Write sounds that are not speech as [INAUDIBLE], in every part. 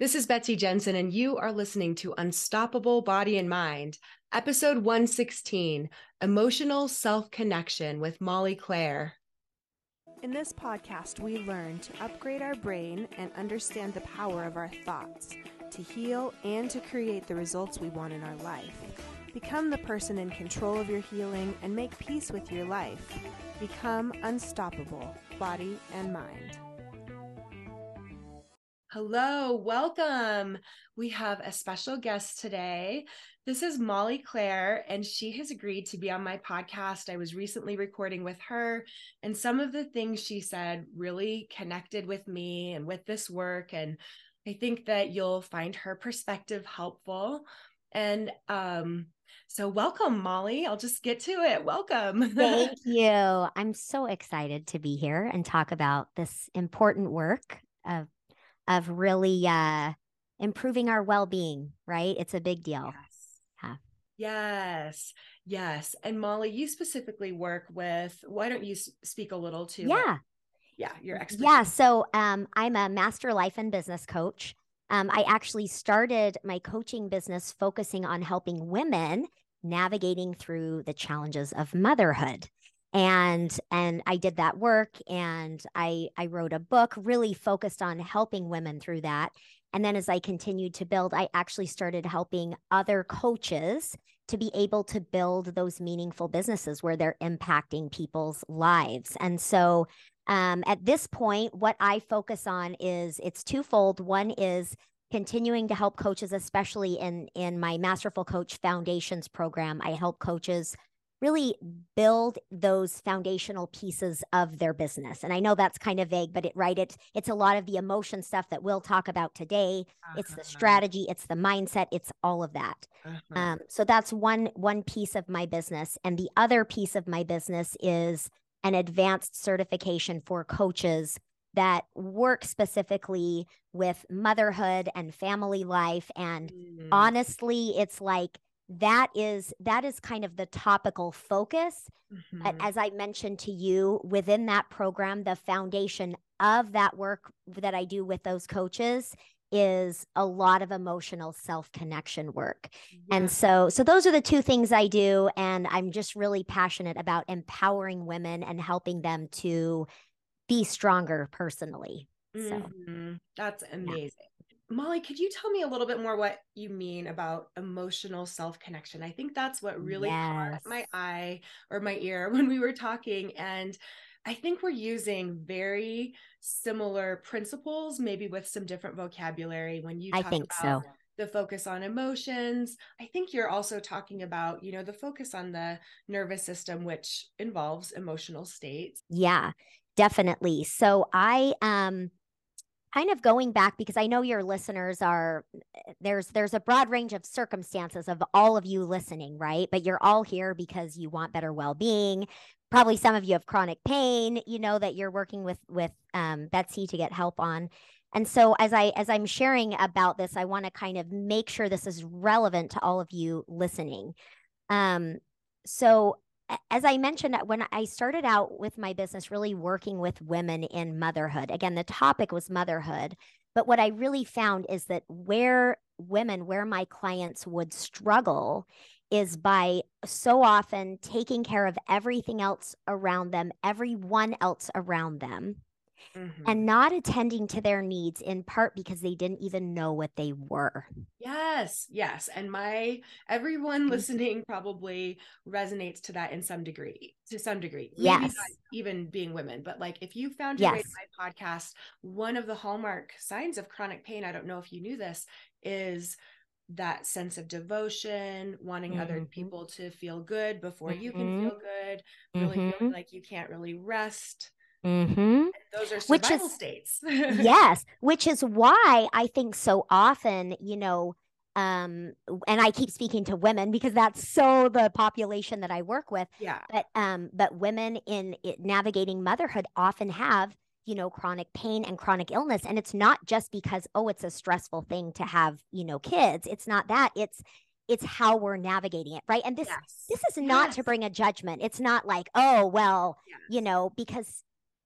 This is Betsy Jensen, and you are listening to Unstoppable Body and Mind, episode 116 Emotional Self Connection with Molly Claire. In this podcast, we learn to upgrade our brain and understand the power of our thoughts to heal and to create the results we want in our life. Become the person in control of your healing and make peace with your life. Become unstoppable, body and mind. Hello, welcome. We have a special guest today. This is Molly Claire, and she has agreed to be on my podcast. I was recently recording with her, and some of the things she said really connected with me and with this work. And I think that you'll find her perspective helpful. And um, so, welcome, Molly. I'll just get to it. Welcome. Thank you. I'm so excited to be here and talk about this important work of of really uh, improving our well-being right? It's a big deal. Yes. Yeah. yes. Yes. And molly you specifically work with why don't you speak a little to yeah. Yeah your expertise. yeah so um, i'm a master life and business coach. Um, i actually started my coaching business focusing on helping women navigating through the challenges of motherhood and and i did that work and i i wrote a book really focused on helping women through that. And then as i continued to build i actually started helping other coaches to be able to build those meaningful businesses where they're impacting people's lives. And so um, at this point what i focus on is it's twofold. One is continuing to help coaches especially in in my masterful coach foundations program. I help coaches really build those foundational pieces of their business. And I know that's kind of vague, but it right it it's a lot of the emotion stuff that we'll talk about today. Uh-huh. It's the uh-huh. strategy, it's the mindset, it's all of that. Uh-huh. Um, so that's one one piece of my business, and the other piece of my business is an advanced certification for coaches that work specifically with motherhood and family life and mm. honestly it's like that is that is kind of the topical focus mm-hmm. as i mentioned to you within that program the foundation of that work that i do with those coaches is a lot of emotional self connection work yeah. and so so those are the two things i do and i'm just really passionate about empowering women and helping them to be stronger personally so mm-hmm. that's amazing Molly, could you tell me a little bit more what you mean about emotional self connection? I think that's what really yes. caught my eye or my ear [LAUGHS] when we were talking. And I think we're using very similar principles, maybe with some different vocabulary when you I think so. The focus on emotions. I think you're also talking about, you know, the focus on the nervous system, which involves emotional states. Yeah, definitely. So I um kind of going back because I know your listeners are there's there's a broad range of circumstances of all of you listening, right? But you're all here because you want better well-being. Probably some of you have chronic pain, you know that you're working with with um, Betsy to get help on. And so as I as I'm sharing about this, I want to kind of make sure this is relevant to all of you listening. Um, so as I mentioned, when I started out with my business, really working with women in motherhood, again, the topic was motherhood. But what I really found is that where women, where my clients would struggle is by so often taking care of everything else around them, everyone else around them, mm-hmm. and not attending to their needs in part because they didn't even know what they were. Yes, yes. And my everyone mm-hmm. listening probably resonates to that in some degree, to some degree. Maybe yes. even being women, but like if you found your yes. way to my podcast, one of the hallmark signs of chronic pain, I don't know if you knew this, is that sense of devotion, wanting mm-hmm. other people to feel good before mm-hmm. you can mm-hmm. feel good, really mm-hmm. feeling like you can't really rest. Mm-hmm. Those are which is, states. yes, [LAUGHS] which is why I think so often, you know, um, and I keep speaking to women because that's so the population that I work with. Yeah. But um, but women in it, navigating motherhood often have you know chronic pain and chronic illness, and it's not just because oh it's a stressful thing to have you know kids. It's not that. It's it's how we're navigating it right and this yes. this is not yes. to bring a judgment it's not like oh well yes. you know because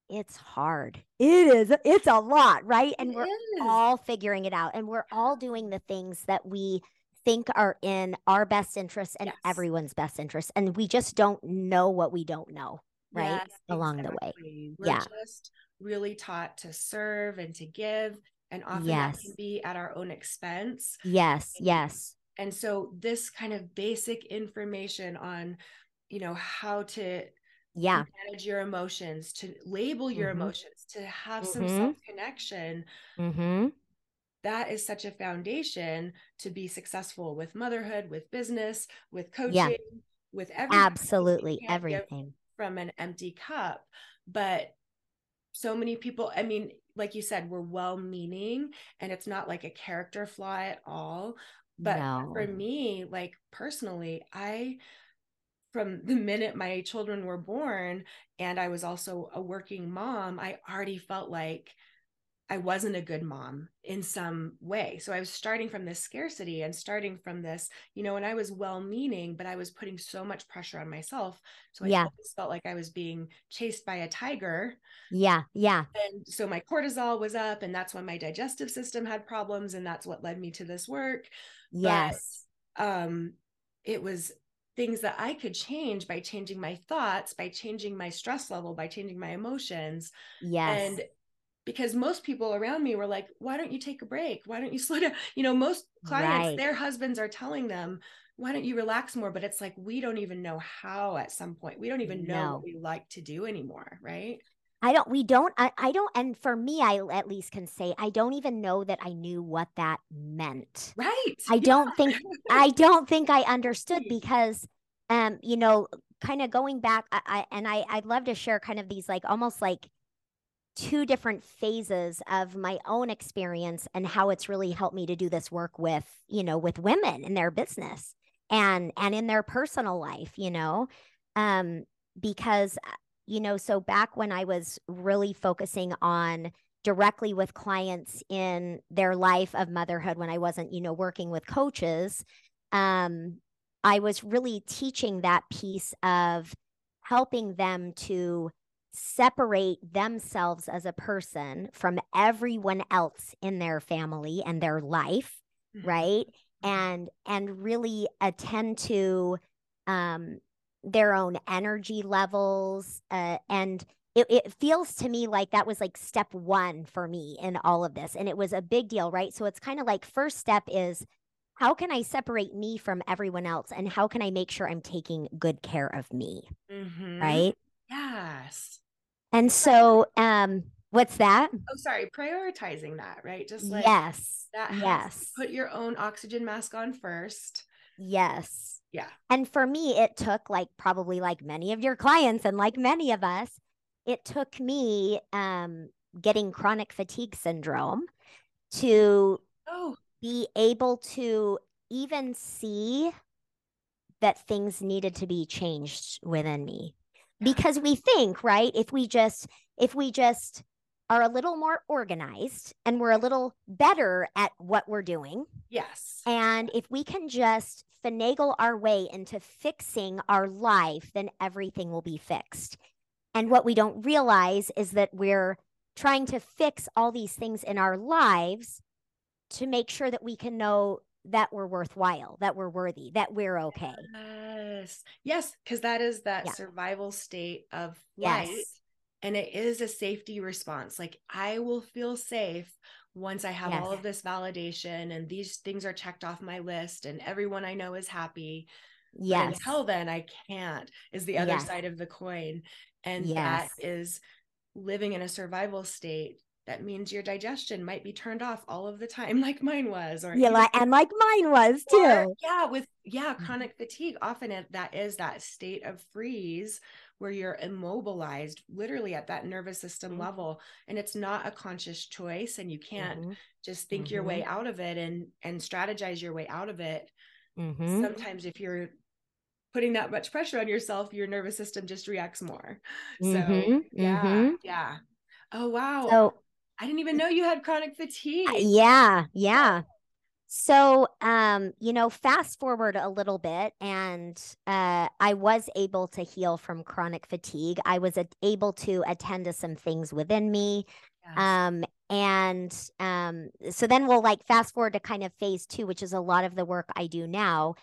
it's hard. It is. It's a lot, right? And It we're is. all figuring it out and we're all doing the things that we think are in our best interest and Yes. everyone's best interest and we just don't know what we don't know, right? Yes, Along the way. We're Yeah. just really taught to serve and to give. And often that can be at our own expense. Yes, yes. And so this kind of basic information on, you know, how to Yeah. manage your emotions, to label your Mhm. emotions, to have some Mhm. self connection, Mhm. that is such a foundation to be successful with motherhood, with business, with coaching, Yeah. with everything. Absolutely everything. from an empty cup. But so many people, I mean, like you said, we're well meaning and it's not like a character flaw at all. But for me, like personally, I, from the minute my children were born and I was also a working mom, I already felt like I wasn't a good mom in some way. So I was starting from this scarcity and starting from this, you know, and I was well meaning, but I was putting so much pressure on myself. So I Yeah. felt like I was being chased by a tiger. Yeah, yeah. And so my cortisol was up, and that's when my digestive system had problems. And that's what led me to this work. Yes. Um, it was things that I could change by changing my thoughts, by changing my stress level, by changing my emotions. Yes. And because most people around me were like, why don't you take a break? Why don't you [LAUGHS] slow down? You know, most clients, Right. their husbands are telling them, why don't you relax more? But it's like, we don't even know how at some point. We don't even know No. what we like to do anymore. Right. I don't, we don't, I, I don't, and for me, I at least can say, I don't even know that I knew what that meant. Right. I Yeah. don't think, [LAUGHS] I don't think I understood because, um, you know, kind of going back, I, I and I, I'd love to share kind of these like almost like two different phases of my own experience and how it's really helped me to do this work with, you know, with women in their business and and in their personal life, you know. Um, because uh, you know, so back when I was really focusing on directly with clients in their life of motherhood when I wasn't, you know, working with coaches, um, I was really teaching that piece of helping them to separate themselves as a person from everyone else in their family and their life, Mhm. right? And and really attend to um their own energy levels uh, and it, it feels to me like that was like step one for me in all of this and it was a big deal right so it's kind of like first step is how can i separate me from everyone else and how can i make sure i'm taking good care of me Mhm. right Yes. and so um what's that Oh, sorry. Prioritizing that, right? Just like yes that. has- yes Put your own oxygen mask on first. Yes Yeah. And for me, it took like probably like many of your clients and like many of us, it took me um, getting chronic fatigue syndrome to Oh, be able to even see that things needed to be changed within me. Because we think, right? If we just, if we just are a little more organized and we're a little better at what we're doing, yes. and if we can just finagle our way into fixing our life, then everything will be fixed. And what we don't realize is that we're trying to fix all these things in our lives to make sure that we can know that we're worthwhile, that we're worthy, that we're okay. Yes. Yes. Because that is that Yeah. survival state of Yes. flight. And it is a safety response. Like I will feel safe once I have all of this validation and these things are checked off my list and everyone I know is happy. Yes. until then, I can't, is the other Yes. side of the coin. And Yes. that is living in a survival state. That means your digestion might be turned off all of the time, [LAUGHS] like mine was. Or Yeah, like, and like mine was or, too. yeah, with yeah, Mhm. chronic fatigue. Often it, that is that state of freeze where you're immobilized, literally at that nervous system Mhm. level, and it's not a conscious choice, and you can't Mhm, just think your way out of it and and strategize your way out of it. mhm. Sometimes, if you're putting that much pressure on yourself, your nervous system just reacts more. So Mhm, yeah, yeah. Oh wow, So, I didn't even know you had chronic fatigue. yeah, yeah. So, um, you know, fast forward a little bit, and uh, I was able to heal from chronic fatigue. I was able to attend to some things within me. Yes. Um, and um, so then we'll like fast forward to kind of phase two, which is a lot of the work I do now.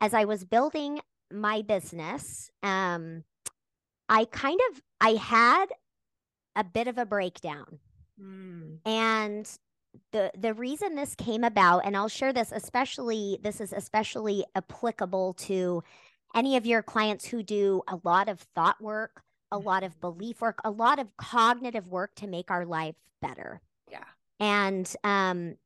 As I was building my business, um, I kind of I had a bit of a breakdown. Mm. And the the reason this came about, and I'll share this especially this is especially applicable to any of your clients who do a lot of thought work, a lot of belief work, a lot of cognitive work to make our life better. Yeah. And um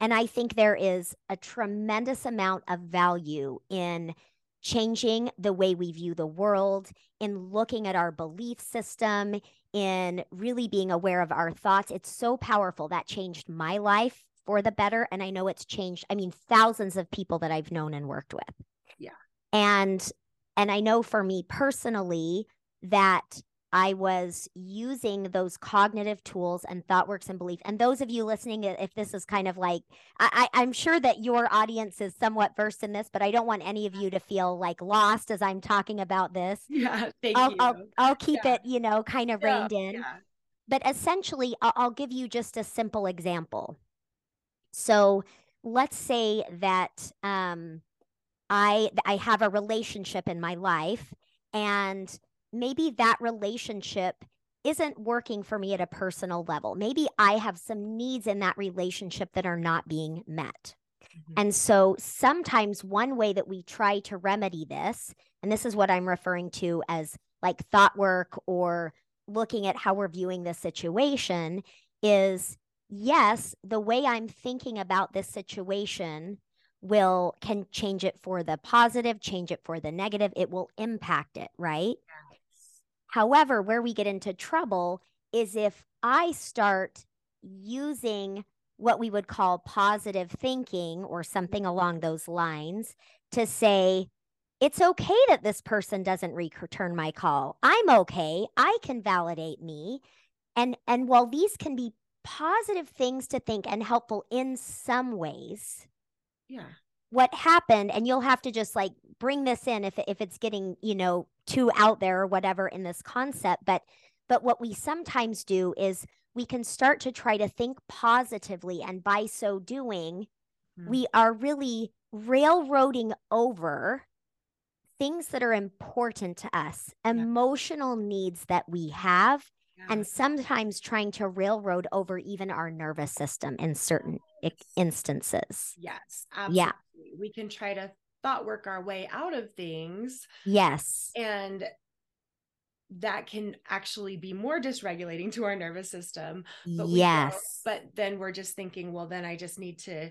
and I think there is a tremendous amount of value in changing the way we view the world, in looking at our belief system, in really being aware of our thoughts. It's so powerful. That changed my life for the better. And I know it's changed, I mean, thousands of people that I've known and worked with. Yeah. And and I know for me personally that I was using those cognitive tools and thought works and belief. And those of you listening, if this is kind of like, I, I'm sure that your audience is somewhat versed in this, but I don't want any of you to feel like lost as I'm talking about this. Yeah. [LAUGHS] Thank I'll, you. I'll, I'll keep Yeah. it, you know, kind of Yeah, reined in. yeah. But essentially, I'll, I'll give you just a simple example. So let's say that um, I I have a relationship in my life, and maybe that relationship isn't working for me at a personal level. Maybe I have some needs in that relationship that are not being met. Mhm. And so sometimes one way that we try to remedy this, and this is what I'm referring to as like thought work or looking at how we're viewing the situation, is yes, the way I'm thinking about this situation will can change it for the positive, change it for the negative. It will impact it, right? However, where we get into trouble is if I start using what we would call positive thinking or something along those lines to say, it's okay that this person doesn't return my call. I'm okay. I can validate me. And and while these can be positive things to think and helpful in some ways, Yeah. what happened and you'll have to just like bring this in if if it's getting you know too out there or whatever in this concept but but what we sometimes do is we can start to try to think positively and by so doing Mhm. we are really railroading over things that are important to us emotional needs that we have Yeah. and sometimes trying to railroad over even our nervous system in certain i- instances Yes, absolutely. Yeah. We can try to thought work our way out of things yes and that can actually be more dysregulating to our nervous system. But yes. But then we're just thinking, well, then I just need to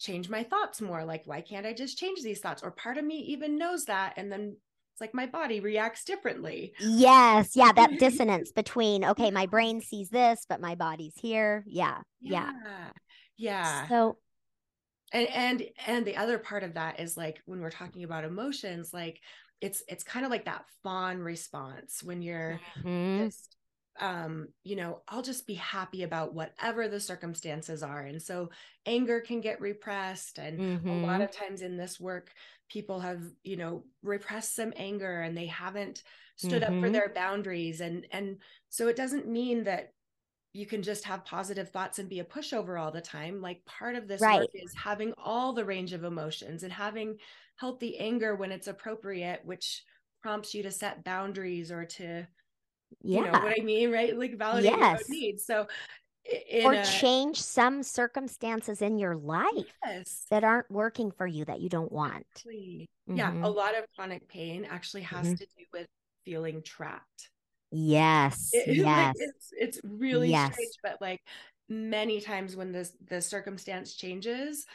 change my thoughts more. Like, why can't I just change these thoughts? Or part of me even knows that. And then it's like my body reacts differently. yes. Yeah. That [LAUGHS] dissonance between, okay, my brain sees this, but my body's here. Yeah. Yeah. Yeah. Yeah. So, and and and the other part of that is like when we're talking about emotions like it's it's kind of like that fawn response when you're mhm, just um you know i'll just be happy about whatever the circumstances are. And so anger can get repressed and a lot mhm, of times in this work people have you know repressed some anger and they haven't stood up for Mhm. their boundaries. And and so it doesn't mean that you can just have positive thoughts and be a pushover all the time like part of this Right. work is having all the range of emotions and having healthy anger when it's appropriate which prompts you to set boundaries or to yeah. you know what i mean right like validate your own needs so or a- change some circumstances in your life yes that aren't working for you that you don't want. Exactly. Yeah, a Mhm. lot of chronic pain actually has Mhm. to do with feeling trapped. Yes. It- like, yes. it's it's really Yes. strange, but like many times when this the circumstance changes,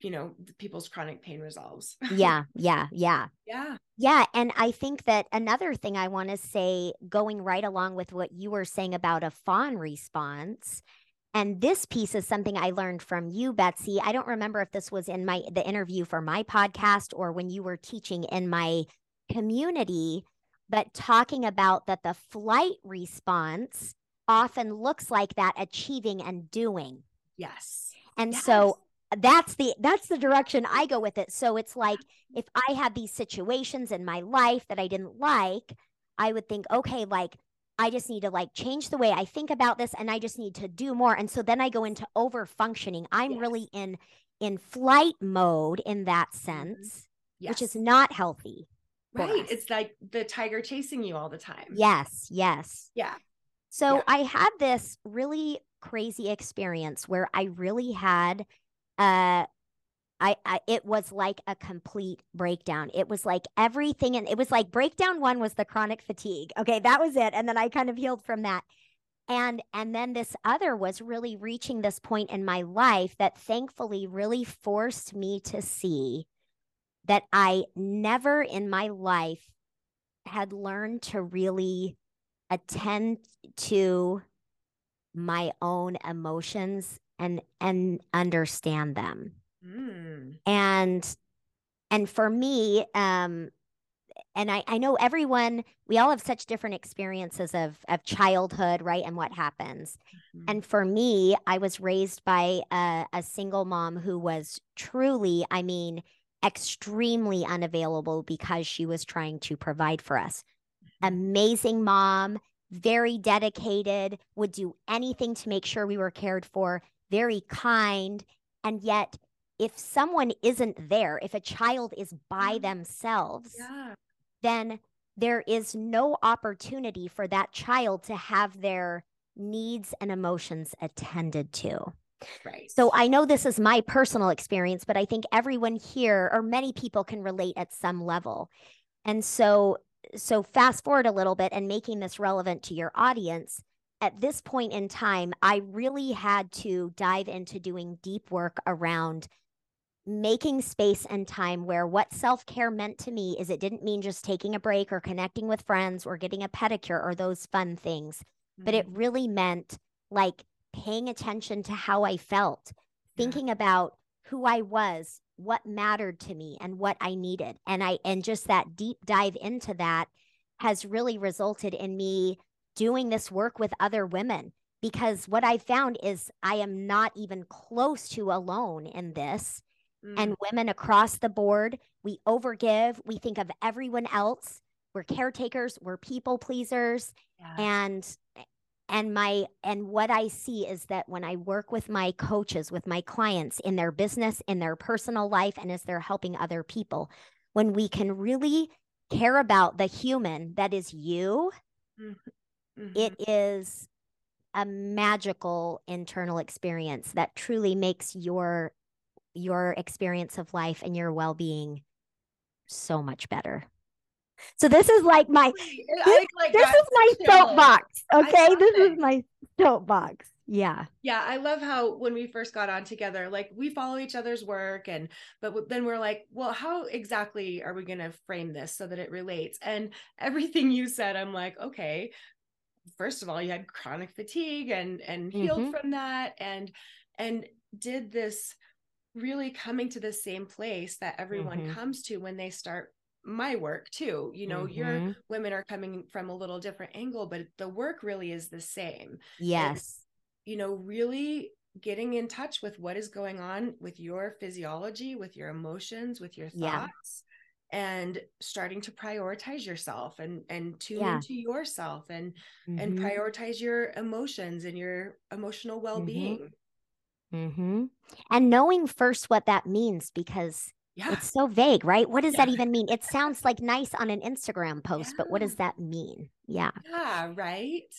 you know, people's chronic pain resolves. yeah. [LAUGHS] Yeah. Yeah. yeah. Yeah, and I think that another thing I want to say, going right along with what you were saying about a fawn response, and this piece is something I learned from you, Betsy. I don't remember if this was in my the interview for my podcast or when you were teaching in my community, but talking about that the flight response often looks like that achieving and doing. Yes. And so that's the that's the direction I go with it. So it's like if I had these situations in my life that I didn't like, I would think, okay, like I just need to like change the way I think about this and I just need to do more. And so then I go into over functioning. I'm yes. really in in flight mode in that mm-hmm. sense, yes. which is not healthy. Right. It's like the tiger chasing you all the time. Yes, yes. Yeah. So yeah. I had this really crazy experience where I really had uh I, I it was like a complete breakdown. It was like everything and it was like breakdown 1 was the chronic fatigue. Okay, that was it and then I kind of healed from that. And and then this other was really reaching this point in my life that thankfully really forced me to see that I never in my life had learned to really attend to my own emotions and and understand them mm. and and for me um and I, I know everyone we all have such different experiences of of childhood right and what happens mm-hmm. and for me i was raised by a, a single mom who was truly i mean extremely unavailable because she was trying to provide for us mm-hmm. amazing mom very dedicated, would do anything to make sure we were cared for, very kind. And yet, if someone isn't there, if a child is by mm-hmm. themselves, yeah. then there is no opportunity for that child to have their needs and emotions attended to. Right. So I know this is my personal experience, but I think everyone here or many people can relate at some level. And so so fast forward a little bit and making this relevant to your audience at this point in time i really had to dive into doing deep work around making space and time where what self-care meant to me is it didn't mean just taking a break or connecting with friends or getting a pedicure or those fun things mm-hmm. but it mm-hmm. really meant like paying attention to how i felt thinking about who i was what mattered to me and what I needed. And I and just that deep dive into that has really resulted in me doing this work with other women because what I found is I am not even close to alone in this. Mm. And women across the board, we overgive, we think of everyone else. We're caretakers, we're people pleasers. Yeah. And and my and what i see is that when i work with my coaches with my clients in their business in their personal life and as they're helping other people when we can really care about the human that is you mm-hmm. mm-hmm. it is a magical internal experience that truly makes your your experience of life and your well-being so much better so this is like my this, like this is my soapbox. Okay, this it. is my soapbox. Yeah. Yeah, I love how when we first got on together, like we follow each other's work and but then we're like, well, how exactly are we going to frame this so that it relates? And everything you said, I'm like, okay, first of all, you had chronic fatigue and and healed mm-hmm. from that and and did this really coming to the same place that everyone mm-hmm. comes to when they start my work too you know mm-hmm. your women are coming from a little different angle but the work really is the same yes it's, you know really getting in touch with what is going on with your physiology with your emotions with your thoughts yeah. and starting to prioritize yourself and and tune yeah. into yourself and mm-hmm. and prioritize your emotions and your emotional mm-hmm. well-being mm-hmm. and knowing first what that means because yeah. It's so vague, right? What does yeah. that even mean? It sounds like nice on an Instagram post, yeah. but what does that mean? Yeah. Yeah, right.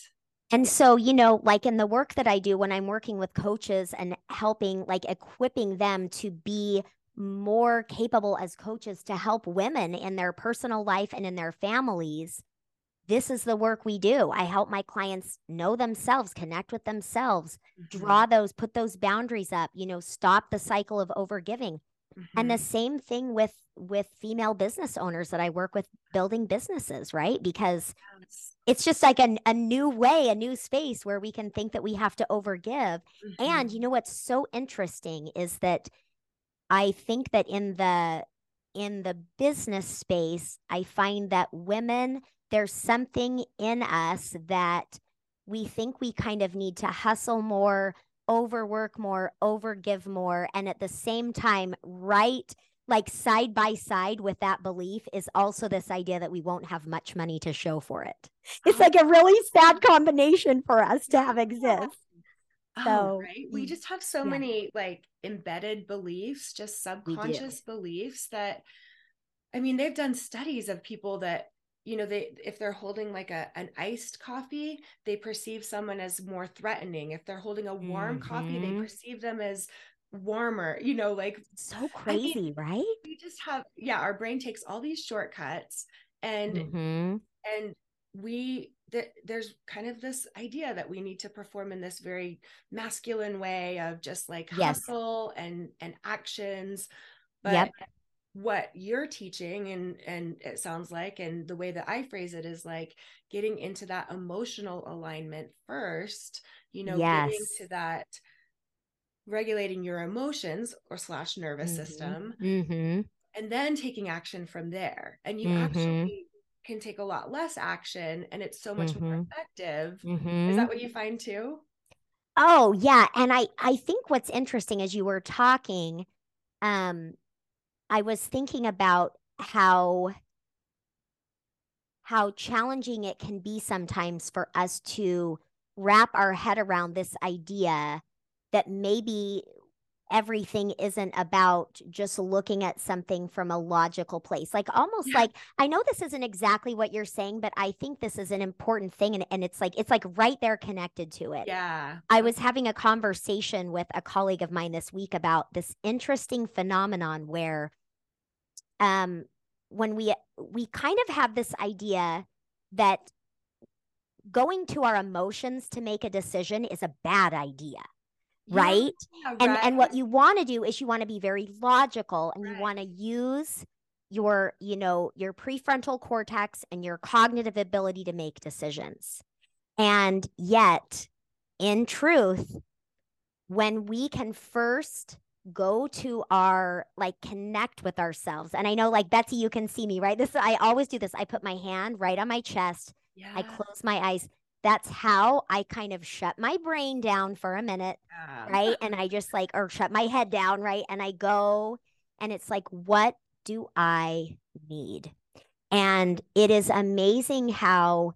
And so, you know, like in the work that I do when I'm working with coaches and helping, like equipping them to be more capable as coaches to help women in their personal life and in their families, this is the work we do. I help my clients know themselves, connect with themselves, mm-hmm. draw those, put those boundaries up, you know, stop the cycle of overgiving. Mm-hmm. And the mm-hmm. same thing with with female business owners that I work with building businesses, right? Because yes. it's just like a, a new way, a new space where we can think that we have to overgive. Mm-hmm. And you know what's so interesting is that I think that in the in the business space, I find that women, there's something in us that we think we kind of need to hustle more, overwork more, overgive more, and at the same time, right like side by side with that belief is also this idea that we won't have much money to show for it. It's like a really sad combination for us to have exist. Oh, so, right. We just have so yeah. many like embedded beliefs, just subconscious beliefs that I mean, they've done studies of people that you know they if they're holding like a an iced coffee they perceive someone as more threatening if they're holding a warm mm-hmm. coffee they mm-hmm. perceive them as warmer you know like so crazy I mean, right we just have yeah our brain takes all these shortcuts and mm-hmm. and we th- there's kind of this idea that we need to perform in this very masculine way of just like yes. hustle and and actions but yep. What you're teaching and and it sounds like and the way that I phrase it is like getting into that emotional alignment first you know yes. getting to that regulating your emotions or slash nervous mm-hmm. system mm-hmm. and then taking action from there and you mm-hmm. actually can take a lot less action and it's so much more mm-hmm. effective is mm-hmm. that what you find too oh yeah and i i think what's interesting as you were talking um i was thinking about how how challenging it can be sometimes for us to wrap our head around this idea that maybe everything isn't about just looking at something from a logical place. Like almost yeah. like I know this isn't exactly what you're saying, but I think this is an important thing and, and it's like it's like right there connected to it. Yeah. I was having a conversation with a colleague of mine this week about this interesting phenomenon where um when we we kind of have this idea that going to our emotions to make a decision is a bad idea right? Yeah, and right. and what you want to do is you want to be very logical and right. you want to use your you know your prefrontal cortex and your cognitive ability to make decisions. And yet in truth when we can first go to our like connect with ourselves and i know like betsy you can see me right this i always do this i put my hand right on my chest yeah. i close my eyes that's how I kind of shut my brain down for a minute, yeah. right? And I just like, or shut my head down, right? And I go, and it's like, what do I need? And it is amazing how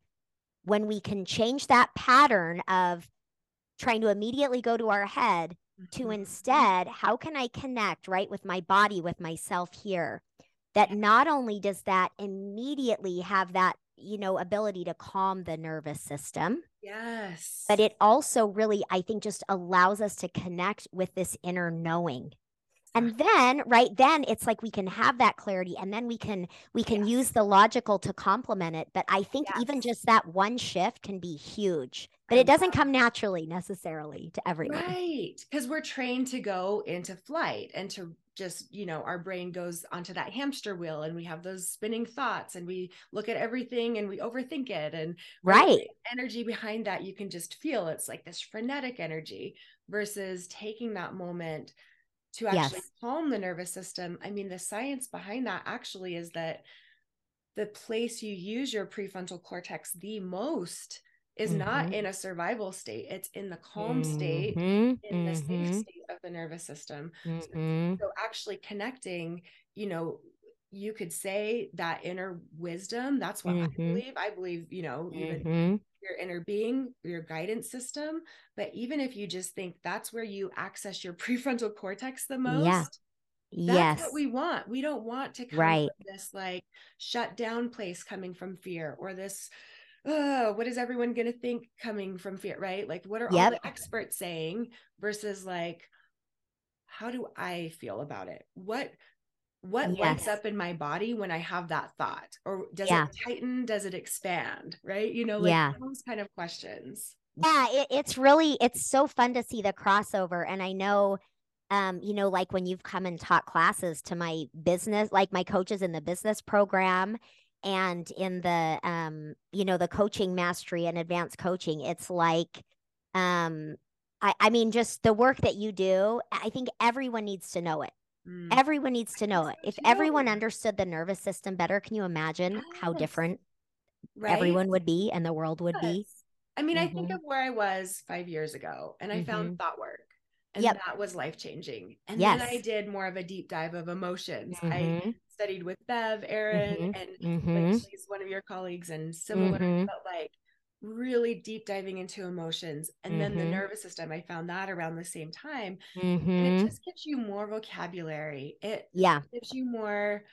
when we can change that pattern of trying to immediately go to our head to mm-hmm. instead, how can I connect, right, with my body, with myself here? That not only does that immediately have that you know, ability to calm the nervous system. Yes. But it also really, I think, just allows us to connect with this inner knowing. And then, right then, it's like we can have that clarity and then we can we can yes. use the logical to complement it. But I think yes. even just that one shift can be huge. But it doesn't come naturally necessarily to everyone. Right. Because we're trained to go into flight and to just you know our brain goes onto that hamster wheel and we have those spinning thoughts and we look at everything and we overthink it and right energy behind that you can just feel it's like this frenetic energy versus taking that moment to actually yes. calm the nervous system i mean the science behind that actually is that the place you use your prefrontal cortex the most is mm-hmm. not in a survival state it's in the calm mm-hmm. state in mm-hmm. the safe mm-hmm. state of the nervous system mm-hmm. so, so actually connecting you know you could say that inner wisdom that's what i mm-hmm. believe i believe you know even your inner being your guidance system but even if you just think that's where you access your [LAUGHS] prefrontal cortex the most yeah. That's yes. what we want. We don't want to come right. this like shut down place coming from fear or this oh, what is everyone going to think coming from fear, right? Like, what are yep. all the experts saying versus like, how do I feel about it? What what yes. lights up in my body when I have that thought? Or does yeah. it tighten? Does it expand? Right? You know, like yeah. those kind of questions. Yeah, it, it's really it's so fun to see the crossover. And I know um, you know, like when you've come and taught classes to my business, like my coaches in the business program, and in the um you know the coaching mastery and advanced coaching it's like um i i mean just the work that you do i think everyone needs to know it mm. everyone needs to know it if everyone understood the nervous system better can you imagine yes. how different right? everyone would be and the world would yes. be I mean, mm-hmm. I think mm-hmm. of where I was five years ago and I mm-hmm. found thought work and yep. that was life changing. And yes. then I did more of a deep dive of emotions. I mm-hmm. Studied with Bev, Erin, mm-hmm. and like she's one of your colleagues and similar, but like really deep diving into emotions and mm-hmm. then the mm-hmm. nervous system i found that around the same time mm-hmm. and it mm-hmm. just gives you more vocabulary it yeah gives you more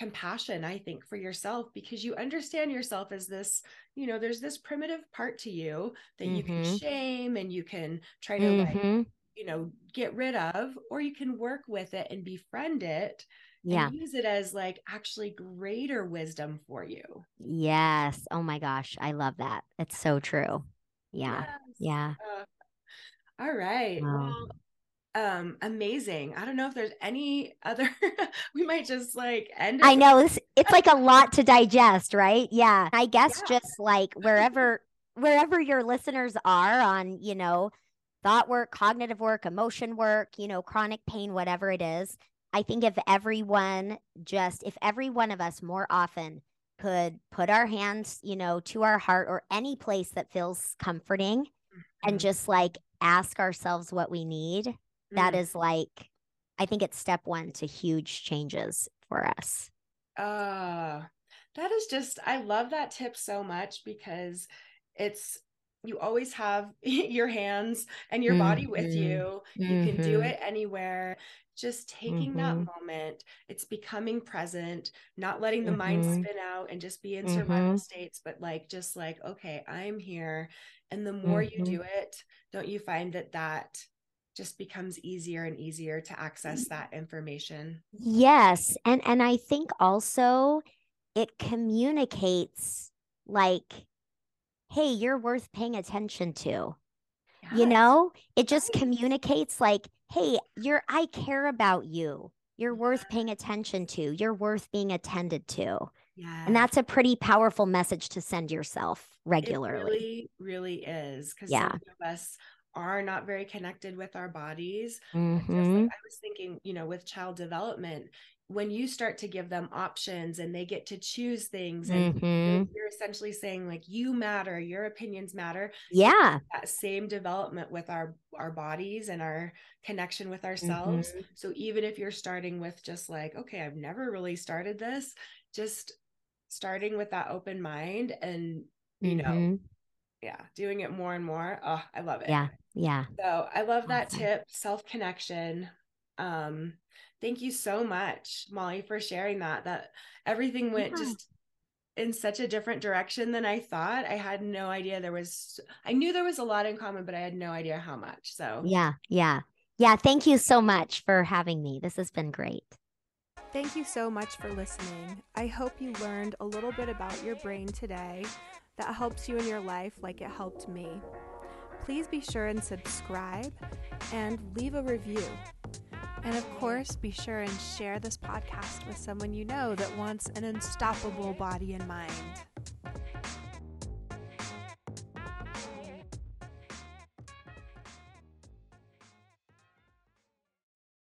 compassion i think for yourself because you understand yourself as this you know there's this primitive part to you that mm-hmm. you can mm-hmm. shame and you can try to like you know get rid of or you can work with it and befriend it yeah. use it as like actually greater wisdom for you. Yes. Oh my gosh i love that. It's so true. Yeah. Yes. yeah. Uh, all right. Wow. well um amazing. I don't know if there's any other [LAUGHS] we might just like end i know it's, it's like a lot to digest right? Yeah. I [LAUGHS] guess yeah. just like wherever wherever your listeners are on you know thought work cognitive work emotion work you know chronic pain whatever it is I think if everyone just, if every one of us more often could put our hands, you know, to our heart or any place that feels comforting mm-hmm. and just like ask ourselves what we need, mm-hmm. that is like, I think it's step one to huge changes for us. Uh, that is just, I love that tip so much because it's, you always have [LAUGHS] your hands and your body mm-hmm. with you. You can do mm-hmm. it anywhere just taking mm-hmm. that moment it's becoming present not letting the mm-hmm. mind spin out and just be in survival mm-hmm. states but like just like okay i'm here and the more you do mm-hmm. it don't you find that that just becomes easier and easier to access that information yes and and i think also it communicates like hey you're worth paying attention to yes. you know it just communicates like hey, you're I care about you. You're worth paying attention to. You're worth being attended to. Yeah. And that's a pretty powerful message to send yourself regularly. It really, really is. Because yeah. some of us are not very connected with our bodies. Mm-hmm. Just like. I was thinking, you know, with child development, when you start to give them options and they get to choose things and mm-hmm. you're essentially saying like you matter your opinions matter yeah that same development with our our bodies and our connection with ourselves mm-hmm. so even if you're starting with just like okay i've never really started this just starting with that open mind and you mm-hmm. know yeah doing it more and more oh i love it yeah yeah so i love that tip self connection um thank you so much, Molly, for sharing that. That everything went yeah. just in such a different direction than I thought. I had no idea there was, I knew there was a lot in common, but I had no idea how much. So, yeah, yeah. Yeah. Thank you so much for having me. This has been great. Thank you so much for listening. I hope you learned a little bit about your brain today that helps you in your life like it helped me. Please be sure and subscribe and leave a review. And of course, be sure and share this podcast with someone you know that wants an unstoppable body and mind.